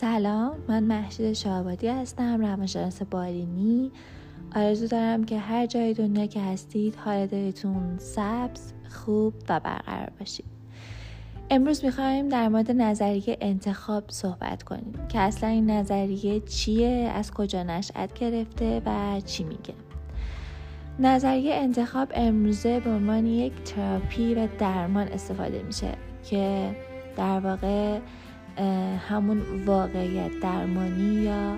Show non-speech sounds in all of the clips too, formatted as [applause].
سلام من محشید شعبادی هستم روانشناس بالینی. آرزو دارم که هر جای دنیا که هستید حال دلتون سبز خوب و برقرار باشید. امروز می‌خوایم در مورد نظریه انتخاب صحبت کنیم که اصلا این نظریه چیه از کجا نشأت گرفته و چی میگه. نظریه انتخاب امروزه به عنوان یک تراپی و درمان استفاده میشه که در واقع همون واقعیت درمانی یا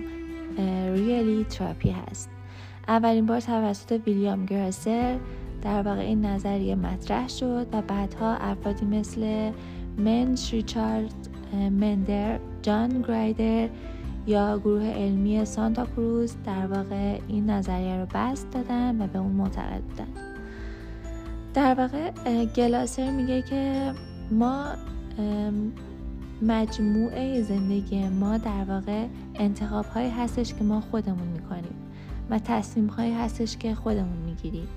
ریالی تراپی هست. اولین بار توسط ویلیام گراسر در واقع این نظریه مطرح شد و بعدها افرادی مثل منش ریچارد مندر جان گرایدر یا گروه علمی سانتا کروز در واقع این نظریه رو بست دادن و به اون معتقد بودن. در واقع گلاسر میگه که ما مجموعه زندگی ما در واقع انتخاب هایی هستش که ما خودمون می‌کنیم و تصمیم هایی هستش که خودمون می‌گیریم.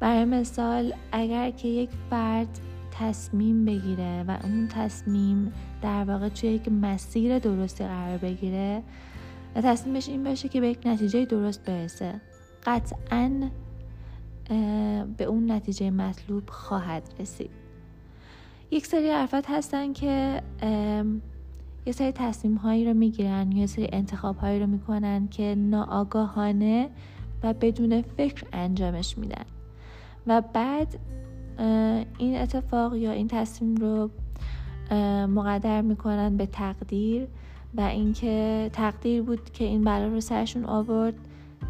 برای مثال اگر که یک فرد تصمیم بگیره و اون تصمیم در واقع توی یک مسیر درستی قرار بگیره و تصمیمش این باشه که به یک نتیجه درست برسه. قطعا به اون نتیجه مطلوب خواهد رسید. یک سری افراد هستن که یه سری تصمیم هایی رو می‌گیرن یه سری انتخاب هایی رو می‌کنن که ناآگاهانه و بدون فکر انجامش میدن. و بعد این اتفاق یا این تصمیم رو مقدر می‌کنن به تقدیر و اینکه تقدیر بود که این بلا رو سرشون آورد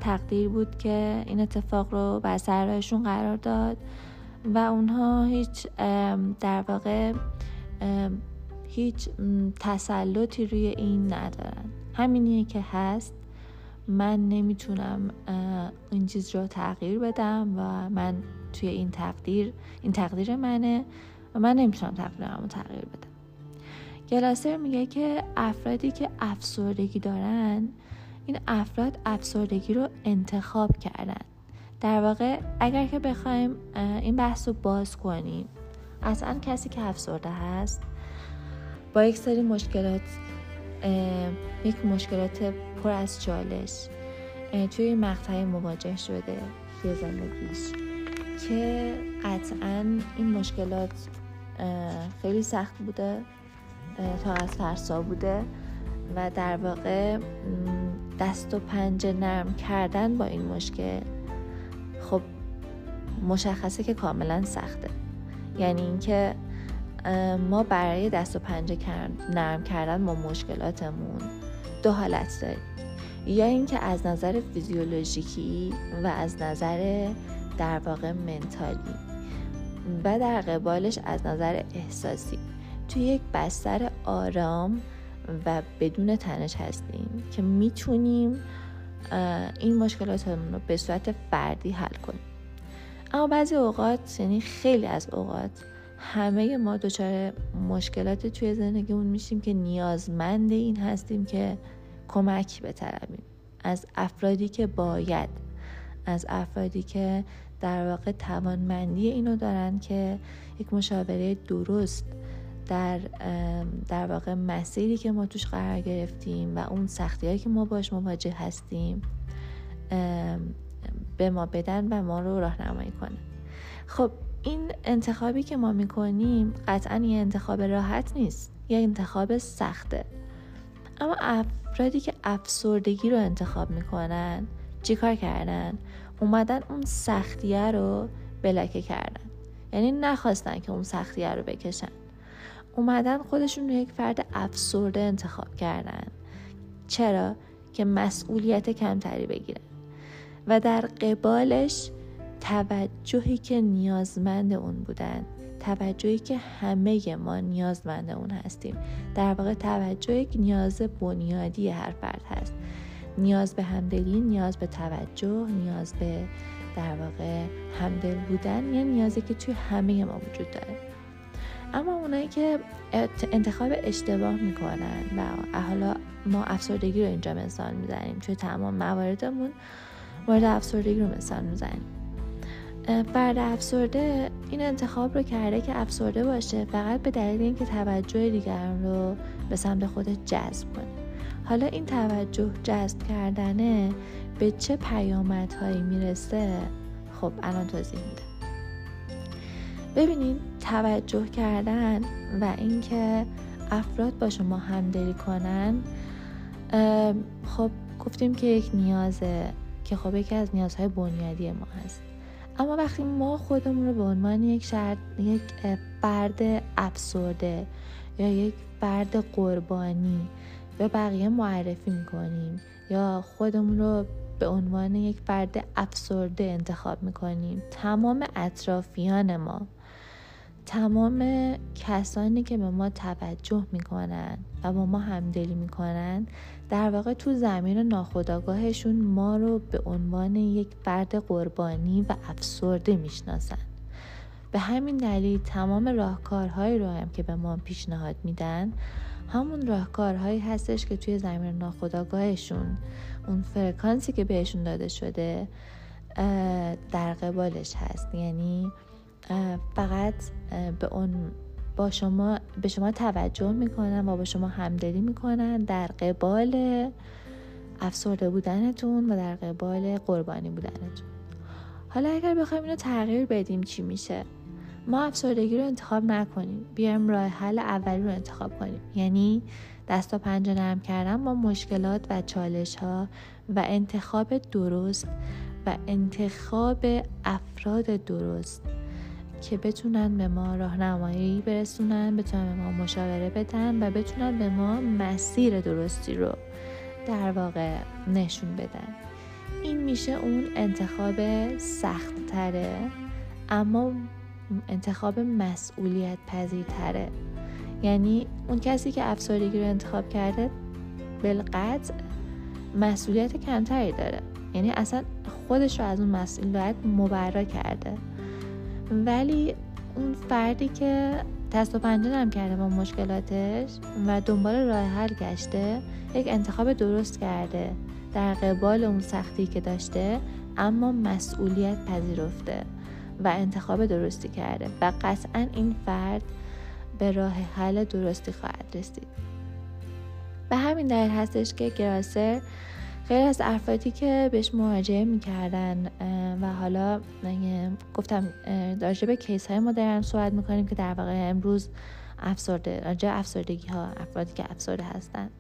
تقدیر بود که این اتفاق رو بر سرشون قرار داد. و اونها هیچ در واقع هیچ تسلطی روی این ندارن. همینیه که هست. من نمی‌تونم این چیز رو تغییر بدم و من توی این تقدیر این تقدیر منه و من نمی‌تونم تقدیرم رو تغییر بدم. گلاسر میگه که افرادی که افسردگی دارن این افراد افسردگی رو انتخاب کردن. در واقع اگر که بخوایم این بحث رو باز کنیم اصلا کسی که افسرده هست با یک سری مشکلات یک مشکلات پر از چالش توی مقطعی مواجه شده توی زندگیش که قطعا این مشکلات خیلی سخت بوده تا از فرسا بوده و در واقع دست و پنجه نرم کردن با این مشکل مشخصه که کاملا سخته. یعنی اینکه ما برای دست و پنجه نرم کردن با مشکلاتمون دو حالت داریم. یا اینکه از نظر فیزیولوژیکی و از نظر در واقع منتالی و در قبالش از نظر احساسی. توی یک بستر آرام و بدون تنش هستیم که می‌تونیم این مشکلاتمون رو به صورت فردی حل کنیم. اما بعضی اوقات یعنی خیلی از اوقات همه ما دچار مشکلات توی زندگیمون میشیم که نیازمند این هستیم که کمک بطلبیم از افرادی که باید از افرادی که در واقع توانمندی اینو دارن که یک مشاوره درست در در واقع مسیری که ما توش قرار گرفتیم و اون سختی که ما باش مواجه هستیم به ما بدن و ما رو راهنمایی کنه. خب این انتخابی که ما می‌کنیم قطعا یه انتخاب راحت نیست یه انتخاب سخته. اما افرادی که افسردگی رو انتخاب می‌کنن چیکار کردن؟ اومدن اون سختیه رو بلکه کردن. یعنی نخواستن که اون سختیه رو بکشن. اومدن خودشون رو یک فرد افسرده انتخاب کردن. چرا؟ که مسئولیت کمتری بگیرن. و در قبالش توجهی که نیازمند اون بودن توجهی که همه ما نیازمند اون هستیم. در واقع توجه یک نیاز بنیادی هر فرد هست. نیاز به همدلی نیاز به توجه نیاز به در واقع همدل بودن یه نیازی که توی همه ما وجود داره. اما اونایی که انتخاب اشتباه می‌کنن و حالا ما افسردگی رو اینجا مثال می‌زنیم توی تمام مواردمون مورد افسردگی رو مثال می‌زنیم فرد افسرده این انتخاب رو کرده که افسرده باشه فقط به دلیل اینکه توجه دیگران رو به سمت خودش جذب کنه. حالا این توجه جذب کردنه به چه پیامدهایی می‌رسه؟ خب الان توضیح میده ببینید توجه کردن و اینکه افراد با شما همدلی کنن خب گفتیم که یک نیازه. که خب یکی از نیازهای بنیادی ما هست. اما وقتی ما خودمون رو به عنوان یک شرط یک فرد افسرده یا یک فرد قربانی به بقیه معرفی می‌کنیم یا خودمون رو به عنوان یک فرد افسرده انتخاب می‌کنیم تمام اطرافیان ما تمام کسانی که به ما توجه می‌کنن و با ما همدلی می‌کنن در واقع تو زمین ناخداگاهشون ما رو به عنوان یک فرد قربانی و افسرده می‌شناسن. به همین دلیل تمام راهکارهایی رو هم که به ما پیشنهاد میدن همون راهکارهایی هستش که توی زمین ناخداگاهشون اون فرکانسی که بهشون داده شده در قبالش هست. یعنی فقط به اون با شما به شما توجه می‌کنن و با شما همدلی می‌کنن در قبال افسرده بودنتون و در قبال قربانی بودنتون. حالا اگر بخوایم اینو تغییر بدیم چی میشه؟ ما افسردگی رو انتخاب نکنیم بیایم راه حل اولی رو انتخاب کنیم. یعنی دست و پنجه نرم کردن با مشکلات و چالش ها و انتخاب درست و انتخاب افراد درست. که بتونن به ما راهنمایی برسونن بتونن به ما مشاوره بدن و بتونن به ما مسیر درستی رو در واقع نشون بدن. این میشه اون انتخاب سخت تره اما انتخاب مسئولیت پذیرتره یعنی اون کسی که افسردگی رو انتخاب کرده بالقطع مسئولیت کمتری داره. یعنی اصلا خودش رو از اون مسئولیت مبرا کرده. ولی اون فردی که دست و پنجه نرم کرده با مشکلاتش و دنبال راه حل گشته یک انتخاب درست کرده در قبال اون سختی که داشته اما مسئولیت پذیرفته و انتخاب درستی کرده و قطعا این فرد به راه حل درستی خواهد رسید. به همین دلیل هستش که گراسر خیلی از افرادی که بهش مراجعه می‌کردن و حالا گفتم راجع به کیس های ما صحبت می‌کنیم که در واقع امروز افسرده راجع افسردگی ها افرادی که افسرده هستن.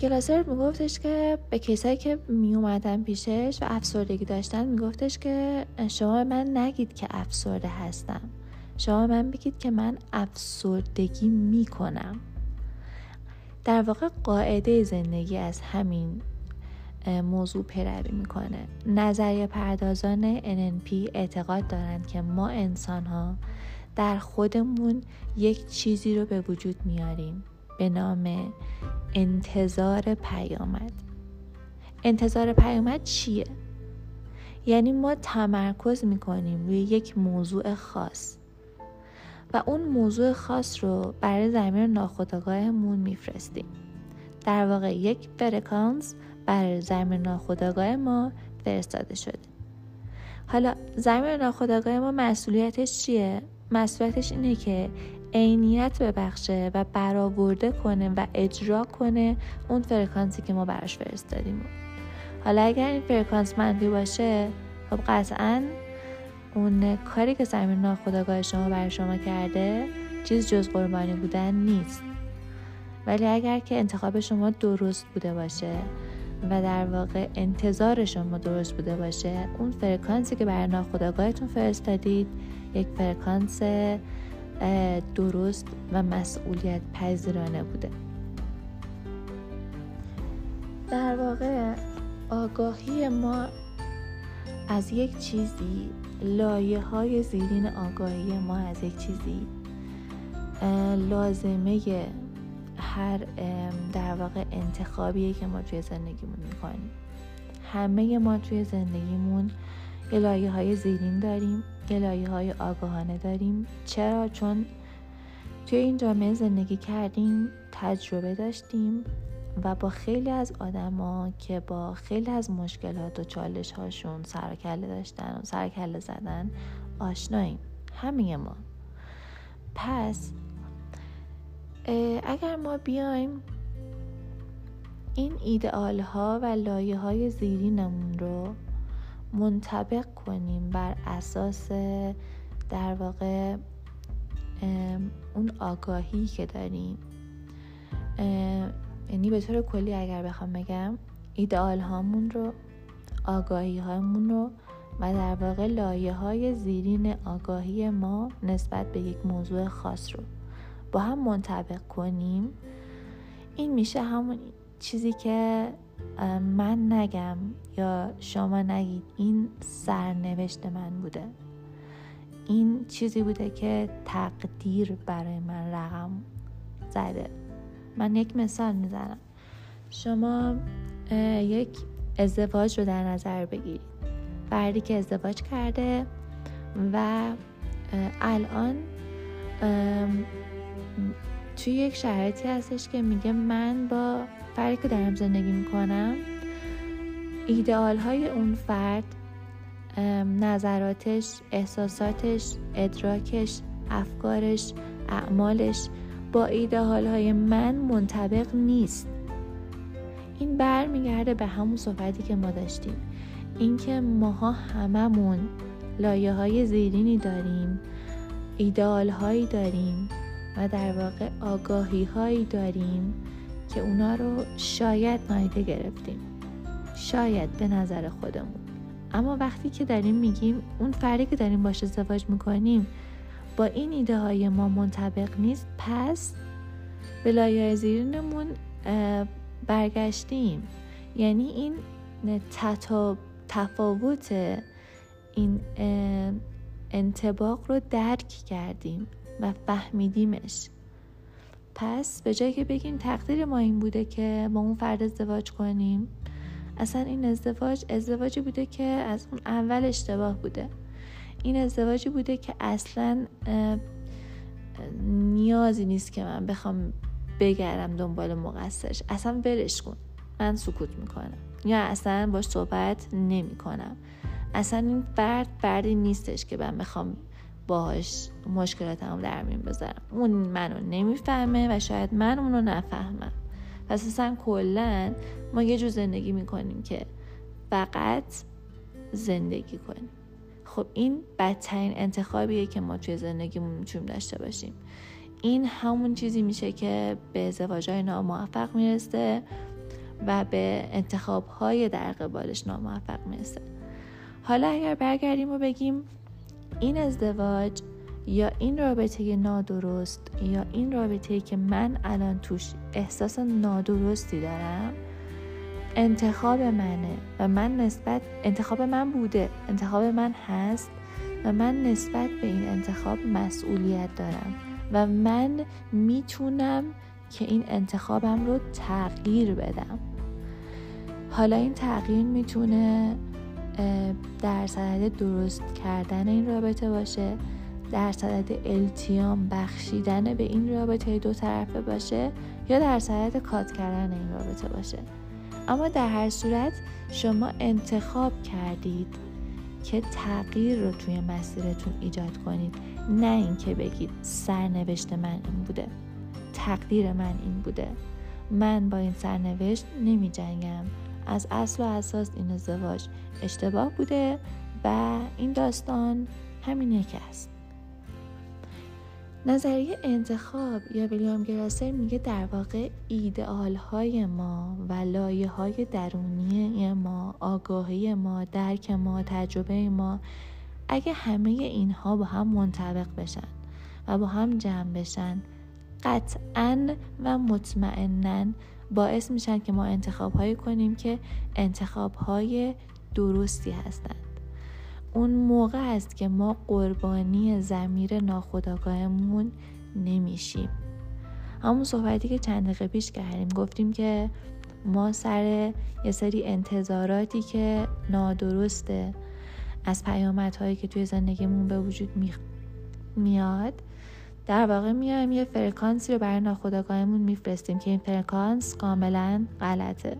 گلاسر میگفتش که به کیسایی که می اومدن پیشش و افسردگی داشتن میگفتش که شما من نگید که افسرده هستم. شما من بگید که من افسردگی می‌کنم. در واقع قاعده زندگی از همین موضوع پیروی می‌کنه. نظریه پردازان NNP اعتقاد دارند که ما انسان ها در خودمون یک چیزی رو به وجود میاریم. به نام انتظار پیامد. انتظار پیامد چیه؟ یعنی ما تمرکز می‌کنیم روی یک موضوع خاص. و اون موضوع خاص رو برای زمین ناخودآگاهمون میفرستیم. در واقع یک فرکانس برای زمین ناخودآگاه ما فرستاده شده. حالا زمین ناخودآگاه ما مسئولیتش چیه؟ مسئولیتش اینه که عینیت ببخشه و برآورده کنه و اجرا کنه اون فرکانسی که ما براش فرستادیم. حالا اگر این فرکانس منفی باشه خب قطعا اون کاری که زمین ناخداگاه شما برای شما کرده چیز جز قربانی بودن نیست. ولی اگر که انتخاب شما درست بوده باشه و در واقع انتظار شما درست بوده باشه اون فرکانسی که برای ناخداگاهتون فرستادید یک فرکانس درست و مسئولیت پذیرانه بوده. در واقع آگاهی ما از یک چیزی لایه های زیرین آگاهی ما از یک چیزی لازمه هر در واقع انتخابیه که ما توی زندگیمون می‌کنیم. همه ما توی زندگیمون یه های زیرین داریم یه های آگاهانه داریم. چرا؟ چون توی این جامعه زندگی کردیم تجربه داشتیم. و با خیلی از آدما که با خیلی از مشکلات و چالش هاشون سرکله داشتن و سرکله زدن آشناییم. همه ما. پس اگر ما بیایم این ایدئال ها و لایه های زیرینمون رو منطبق کنیم بر اساس در واقع اون آگاهی که داریم. یعنی به طور کلی اگر بخوام بگم ایدئال هامون رو آگاهی هامون رو و در واقع لایه های زیرین آگاهی ما نسبت به یک موضوع خاص رو با هم منطبق کنیم این میشه همون چیزی که من نگم یا شما نگید. این سرنوشت من بوده. این چیزی بوده که تقدیر برای من رقم زده. من یک مثال می‌زنم. شما یک ازدواج رو در نظر بگیرید. فردی که ازدواج کرده و الان توی یک شرایطی هستش که میگه من با فردی که دارم زندگی می‌کنم ایدئال های اون فرد نظراتش احساساتش ادراکش افکارش اعمالش با ایدئال های من منطبق نیست. این برمیگرده به همون صحبتی که ما داشتیم. اینکه ماها هممون لایه های زیرینی داریم ایدئال هایی داریم و در واقع آگاهی هایی داریم که اونا رو شاید نایده گرفتیم. شاید به نظر خودمون. اما وقتی که داریم میگیم اون فردی که داریم باش ازدواج می‌کنیم با این ایده های ما منطبق نیست پس به لایه زیرینمون برگشتیم. یعنی این تفاوت این انتباق رو درک کردیم و فهمیدیمش. پس به جای که بگیم تقدیر ما این بوده که با اون فرد ازدواج کنیم اصلا این ازدواج ازدواجی بوده که از اون اول اشتباه بوده. این ازدواجی بوده که اصلا نیازی نیست که من بخوام بگردم دنبال مقصرش. اصلا ولش کن. من سکوت می‌کنم. یا اصلا باش صحبت نمی‌کنم. اصلا این فرد فردی نیستش که من بخوام باهاش مشکلاتمو در میون بذارم. اون منو نمی‌فهمه و شاید من اونو نفهمم. پس اصلا کلا ما یه جور زندگی می‌کنیم که فقط زندگی کنیم. خب این بدترین انتخابیه که ما توی زندگیمون می‌تونیم داشته باشیم. این همون چیزی میشه که به ازدواجهای ناموفق می‌رسه و به انتخابهای در قبالش ناموفق می‌رسه. حالا اگر برگردیم و بگیم این ازدواج یا این رابطه نادرست یا این رابطه که من الان توش احساس نادرستی دارم انتخاب منه و من نسبت انتخاب من بوده انتخاب من هست و من نسبت به این انتخاب مسئولیت دارم و من می‌تونم که این انتخابم رو تغییر بدم. حالا این تغییر می‌تونه در صدد درست کردن این رابطه باشه در صدد التیام بخشیدن به این رابطه دو طرفه باشه یا در صدد کات کردن این رابطه باشه. اما در هر صورت شما انتخاب کردید که تغییر رو توی مسیرتون ایجاد کنید. نه اینکه بگید سرنوشت من این بوده تقدیر من این بوده. من با این سرنوشت نمی جنگم از اصل و اساس این ازدواج اشتباه بوده و این داستان همین یک است. نظریه انتخاب یا ویلیام گراسر میگه در واقع ایدئال های ما و لایه های درونی ما آگاهی ما درک ما تجربه ما اگه همه اینها با هم منطبق بشن و با هم جمع بشن قطعا و مطمئنا باعث میشن که ما انتخاب هایی کنیم که انتخاب های درستی هستند اون موقع است که ما قربانی زمیر ناخداگاهمون نمیشیم. همون صحبتی که چند دقیقه پیش کردیم گفتیم که ما سر یه سری انتظاراتی که نادرسته از پیامدهایی که توی زندگیمون به وجود میاد در واقع میایم یه فرکانسی رو برای ناخودآگاهمون میفرستیم که این فرکانس کاملا غلطه.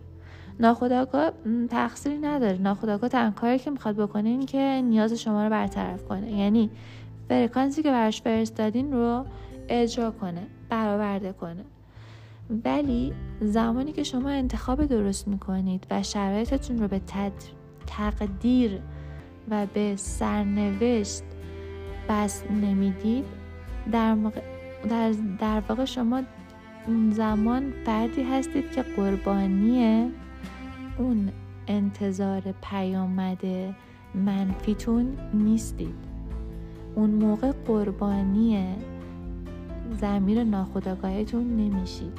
ناخودآگاه تقصیری نداره. ناخودآگاه تنها کاری که می‌خواد بکنه این که نیاز شما رو برطرف کنه. یعنی فرکانسی که براش فرستادین رو اجرا کنه برآورده کنه. ولی زمانی که شما انتخاب درست می‌کنید و شرایطتون رو به تقدیر و به سرنوشت بس نمی‌دید در, در, در واقع شما اون زمان فردی هستید که قربانی اون انتظار پیامد منفیتون نیستید. اون موقع قربانی زمیر ناخداگاهتون نمیشید.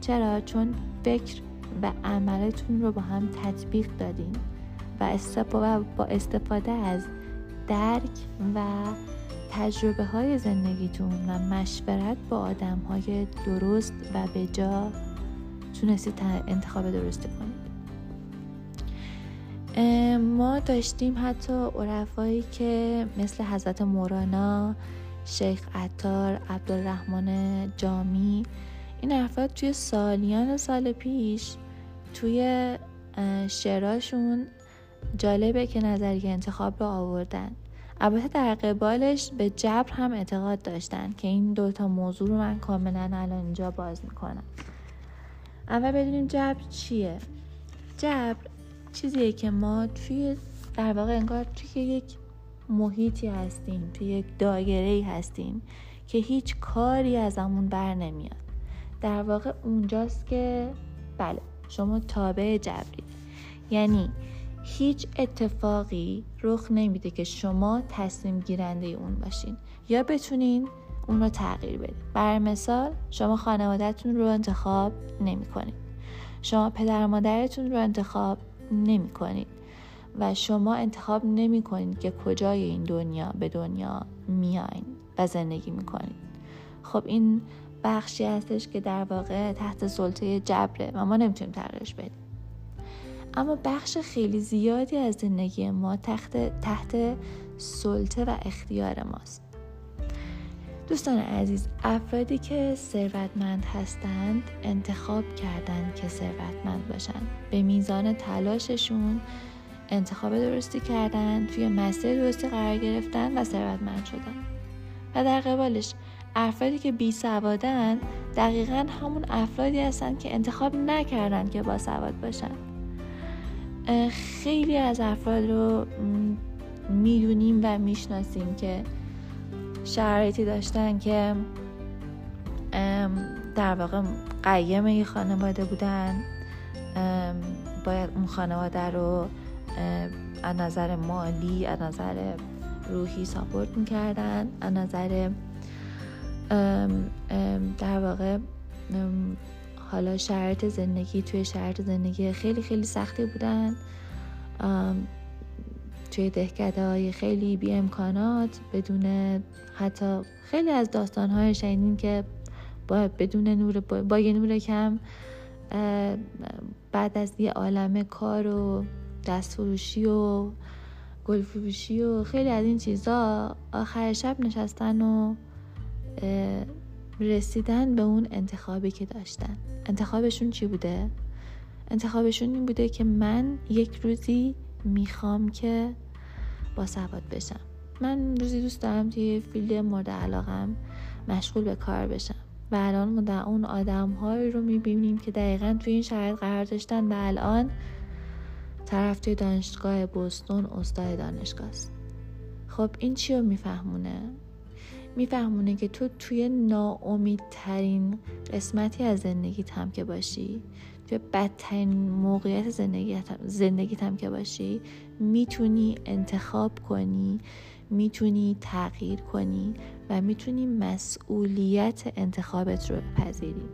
چرا؟ چون فکر و عملتون رو با هم تطبیق دادین و با استفاده از درک و تجربه های زندگیتون و مشورت با آدم های درست و به جا تونستید انتخاب درستی کنید. ما داشتیم حتی عرفایی که مثل حضرت مورانا شیخ عطار عبدالرحمن جامی این افراد توی سالیان سال پیش توی شعراشون جالبه که نظریه انتخاب رو آوردن. البته در قبالش به جبر هم اعتقاد داشتن که این دوتا موضوع رو من کاملا الان اینجا باز می‌کنم. اول بدونیم جبر چیه؟ جبر چیزیه که ما توی در واقع انگار توی یک محیطی هستیم توی یک دایره هستیم که هیچ کاری از همون بر نمیاد. در واقع اونجاست که بله شما تابع جبری یعنی هیچ اتفاقی رخ نمیده که شما تصمیم گیرنده اون باشین. یا بتونین اون رو تغییر بدید بر مثال شما خانوادهتون رو انتخاب نمی کنید شما پدر مادرتون رو انتخاب نمی کنید و شما انتخاب نمی کنید که کجای این دنیا به دنیا میاین و زندگی می کنید خب این بخشی هستش که در واقع تحت سلطه جبره و ما نمی‌تونیم تغییرش بدیم. اما بخش خیلی زیادی از زندگی ما تحت, تحت سلطه و اختیار ماست. دوستان عزیز افرادی که ثروتمند هستند انتخاب کردند که ثروتمند باشند به میزان تلاششون انتخاب درستی کردن توی مسیر درستی قرار گرفتن و ثروتمند شدن. و در قبالش افرادی که بی سوادن دقیقا همون افرادی هستن که انتخاب نکردن که با سواد باشن. خیلی از افراد رو می‌دونیم و می‌شناسیم که شرایطی داشتن که در واقع قیم یه خانواده بودن. باید اون خانواده رو از نظر مالی از نظر روحی ساپورت می‌کردن. از نظر در واقع حالا شرط زندگی توی شرط زندگی خیلی خیلی سختی بودن. توی دهکده های خیلی بی امکانات بدون حتی خیلی از داستان های شنیدیم که با بدون نور با, یه نور کم بعد از یه عالم کار و دستفروشی و گل فروشی و خیلی از این چیزا آخر شب نشستن و رسیدن به اون انتخابی که داشتن انتخابشون چی بوده؟ انتخابشون این بوده که من یک روزی می‌خوام که با سواد بشم. من روزی دوست دارم توی فیلد مورد علاقم مشغول به کار بشم. و الان در اون آدم هایی رو می‌بینیم که دقیقا توی این شرایط قرار داشتن و الان طرف توی دانشگاه بوستون استاد دانشگاه است. خب این چی رو میفهمونه؟ میفهمونه که تو توی ناامیدترین قسمتی از زندگیت هم که باشی توی بدترین موقعیت زندگیت, هم که باشی می‌تونی انتخاب کنی می‌تونی تغییر کنی و می‌تونی مسئولیت انتخابت رو بپذیری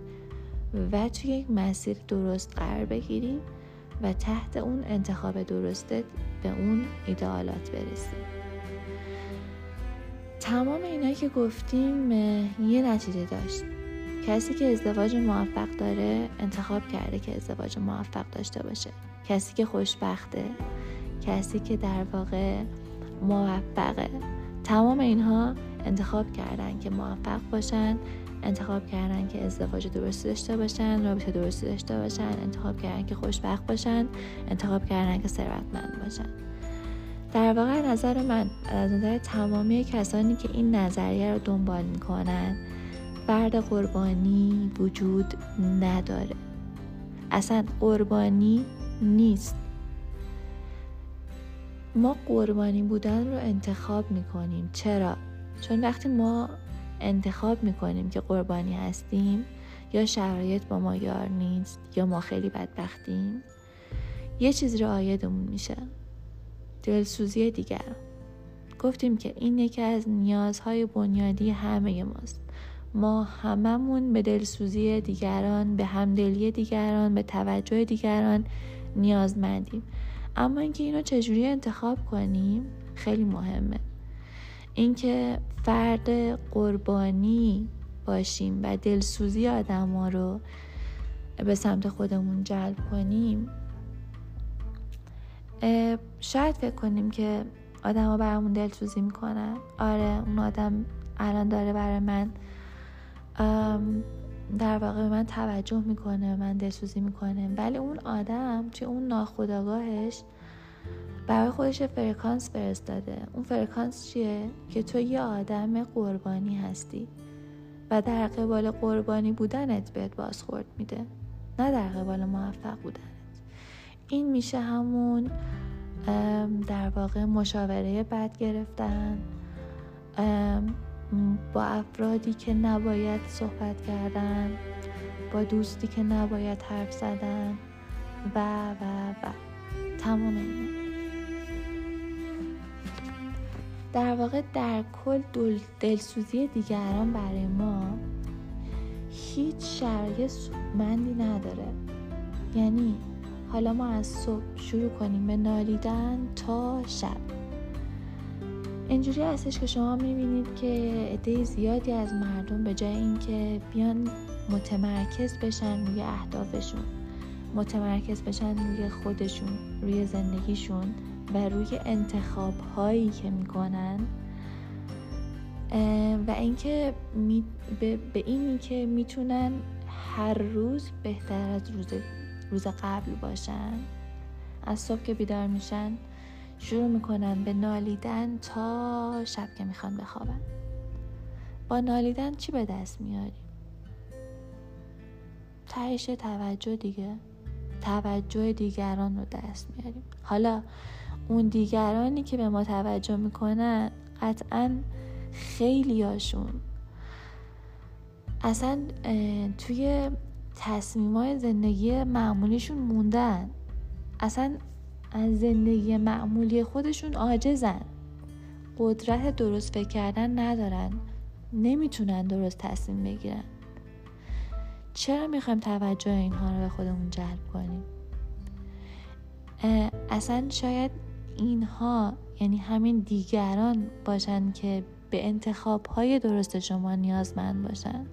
و توی یک مسیر درست قرار بگیری و تحت اون انتخاب درستت به اون ایدئالات برسی. تمام اینا که گفتیم یه نتیجه داشت. کسی که ازدواج موفق داره انتخاب کرده که ازدواج موفق داشته باشه. کسی که خوشبخته کسی که در واقع موفقه. تمام اینها انتخاب کردن که موفق باشن انتخاب کردن که ازدواج درستی داشته باشن رابطه درستی داشته باشن انتخاب کردن که خوشبخت باشن انتخاب کردن که ثروتمند باشن. در واقع نظر من از نظر تمامی کسانی که این نظریه رو دنبال می‌کنن فرد قربانی وجود نداره. اصلا قربانی نیست. ما قربانی بودن رو انتخاب می‌کنیم. چرا؟ چون وقتی ما انتخاب می‌کنیم که قربانی هستیم یا شرایط با ما یار نیست یا ما خیلی بدبختیم یه چیزی رو آیدمون میشه. دلسوزی دیگر. گفتیم که این یکی از نیازهای بنیادی همه ماست. ما هممون به دلسوزی دیگران به همدلی دیگران به توجه دیگران نیازمندیم. اما اینکه اینو چجوری انتخاب کنیم خیلی مهمه. اینکه فرد قربانی باشیم و دلسوزی آدم ها رو به سمت خودمون جلب کنیم شاید فکر کنیم که آدما برامون دلسوزی می‌کنن. آره اون آدم الان داره برای من در واقع به من توجه می‌کنه من دلسوزی می‌کنه. ولی اون آدم توی اون ناخداگاهش برای خودش فرکانس فرستاده. اون فرکانس چیه؟ که تو یه آدم قربانی هستی و در قبال قربانی بودنت بهت بازخورد میده. نه در قبال موفق بودنت. این میشه همون در واقع مشاوره بد گرفتن. با افرادی که نباید صحبت کردن با دوستی که نباید حرف زدن. و و و. تمام این در واقع در کل دلسوزی دیگران برای ما هیچ شرایط سودمندی نداره. یعنی حالا ما از صبح شروع کنیم به نالیدن تا شب. اینجوری هستش که شما می‌بینید که عده زیادی از مردم به جای اینکه بیان متمرکز بشن روی اهدافشون متمرکز بشن روی خودشون روی زندگیشون و روی انتخاب هایی که می‌کنن و اینکه به, به اینی که می‌تونن هر روز بهتر از روز روز قبل باشن. از صبح که بیدار میشن شروع می‌کنن به نالیدن تا شب که می‌خوان بخوابن با نالیدن چی به دست میاریم تهش توجه دیگه. توجه دیگران رو دست میاریم. حالا اون دیگرانی که به ما توجه می‌کنن قطعا خیلی هاشون اصلا توی تصمیمای زندگی معمولیشون موندن. اصلا از زندگی معمولی خودشون عاجزن. قدرت درست فکر کردن ندارن. نمی‌تونن درست تصمیم بگیرن. چرا می‌خوایم توجه اینها رو به خودمون جلب کنیم؟ اصلا شاید اینها یعنی همین دیگران باشن که به انتخاب های درست شما نیازمند باشن.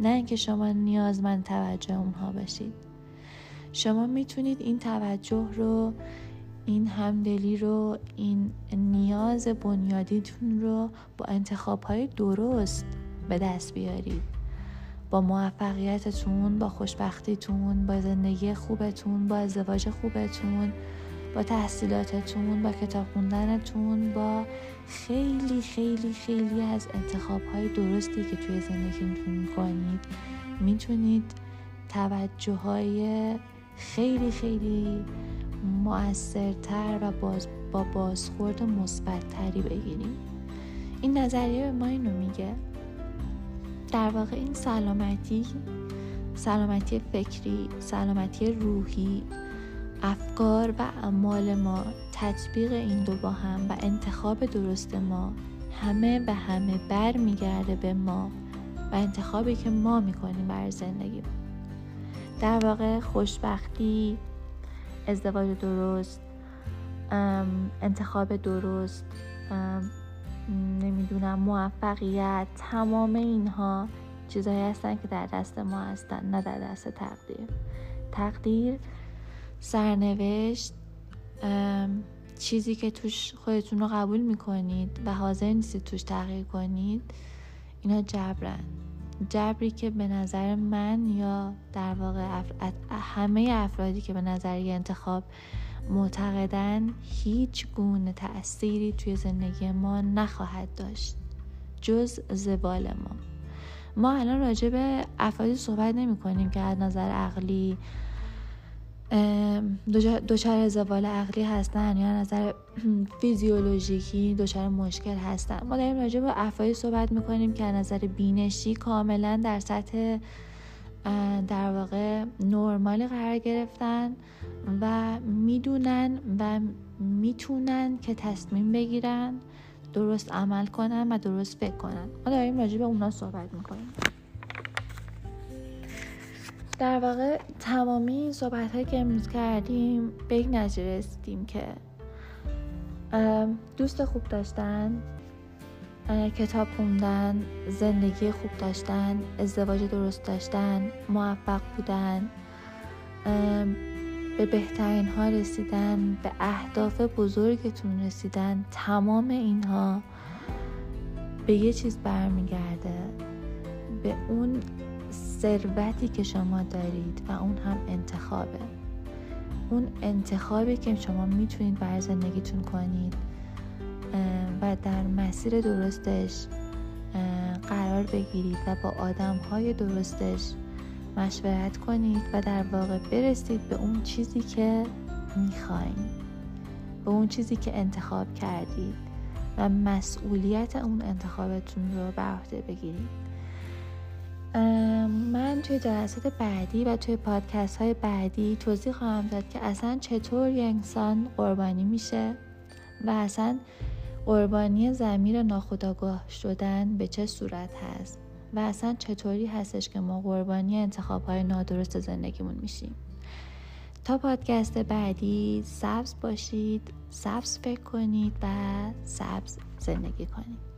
نه اینکه شما نیازمند توجه اونها باشید شما می‌تونید این توجه رو این همدلی رو این نیاز بنیادیتون رو با انتخاب های درست به دست بیارید. با موفقیتتون با خوشبختیتون با زندگی خوبتون با ازدواج خوبتون با تحصیلاتتون با کتاب خوندنتون با خیلی خیلی خیلی از انتخاب های درستی که توی زندگیتون می‌کنید می‌تونید توجه های خیلی خیلی مؤثرتر و باز با بازخورد مثبتتری بگیریم. این نظریه به ما اینو میگه. در واقع این سلامتی سلامتی فکری سلامتی روحی افکار و اعمال ما تطبیق این دو با هم و انتخاب درست ما همه به همه بر میگرده به ما و انتخابی که ما می‌کنیم برای زندگی در واقع خوشبختی ازدواج درست انتخاب درست نمی‌دونم موفقیت تمام اینها چیزهایی هستن که در دست ما هستن نه در دست تقدیر. تقدیر سرنوشت چیزی که توش خودتون رو قبول می‌کنید و حاضر نیستید توش تغییر کنید اینا جبرن. جبری که به نظر من یا در واقع همه افرادی که به نظر انتخاب معتقدن هیچ گونه تأثیری توی زندگی ما نخواهد داشت. جز زوال ما. ما الان راجع به افرادی صحبت نمی کنیم که از نظر عقلی دچار زوال عقلی هستن یا نظر [clears throat] فیزیولوژیکی دچار مشکل هستن. ما داریم راجع به افرادی صحبت می‌کنیم که از نظر بینشی کاملا در سطح در واقع نرمالی قرار گرفتن و می‌دونن و می‌تونن که تصمیم بگیرن درست عمل کنن و درست فکر کنن. ما داریم راجع به اونا صحبت می‌کنیم. در واقع تمامی این صحبت هایی که امروز کردیم به یک نتیجه رسیدیم که دوست خوب داشتن کتاب خوندن زندگی خوب داشتن ازدواج درست داشتن موفق بودن به بهترین ها رسیدن به اهداف بزرگتون رسیدن تمام اینها به یه چیز برمیگرده به اون ثروتی که شما دارید و اون هم انتخابه. اون انتخابی که شما می‌تونید برای زندگیتون کنید و در مسیر درستش قرار بگیرید و با آدم های درستش مشورت کنید و در واقع برسید به اون چیزی که می‌خواین. به اون چیزی که انتخاب کردید و مسئولیت اون انتخابتون رو بر عهده بگیرید. من توی جلسات بعدی و توی پادکست های بعدی توضیح خواهم داد که اصلا چطور یه انسان قربانی میشه و اصلا قربانی زمیر ناخداگاه شدن به چه صورت هست و اصلا چطوری هستش که ما قربانی انتخاب های نادرست زندگیمون میشیم. تا پادکست بعدی سبز باشید سبز فکر کنید و سبز زندگی کنید.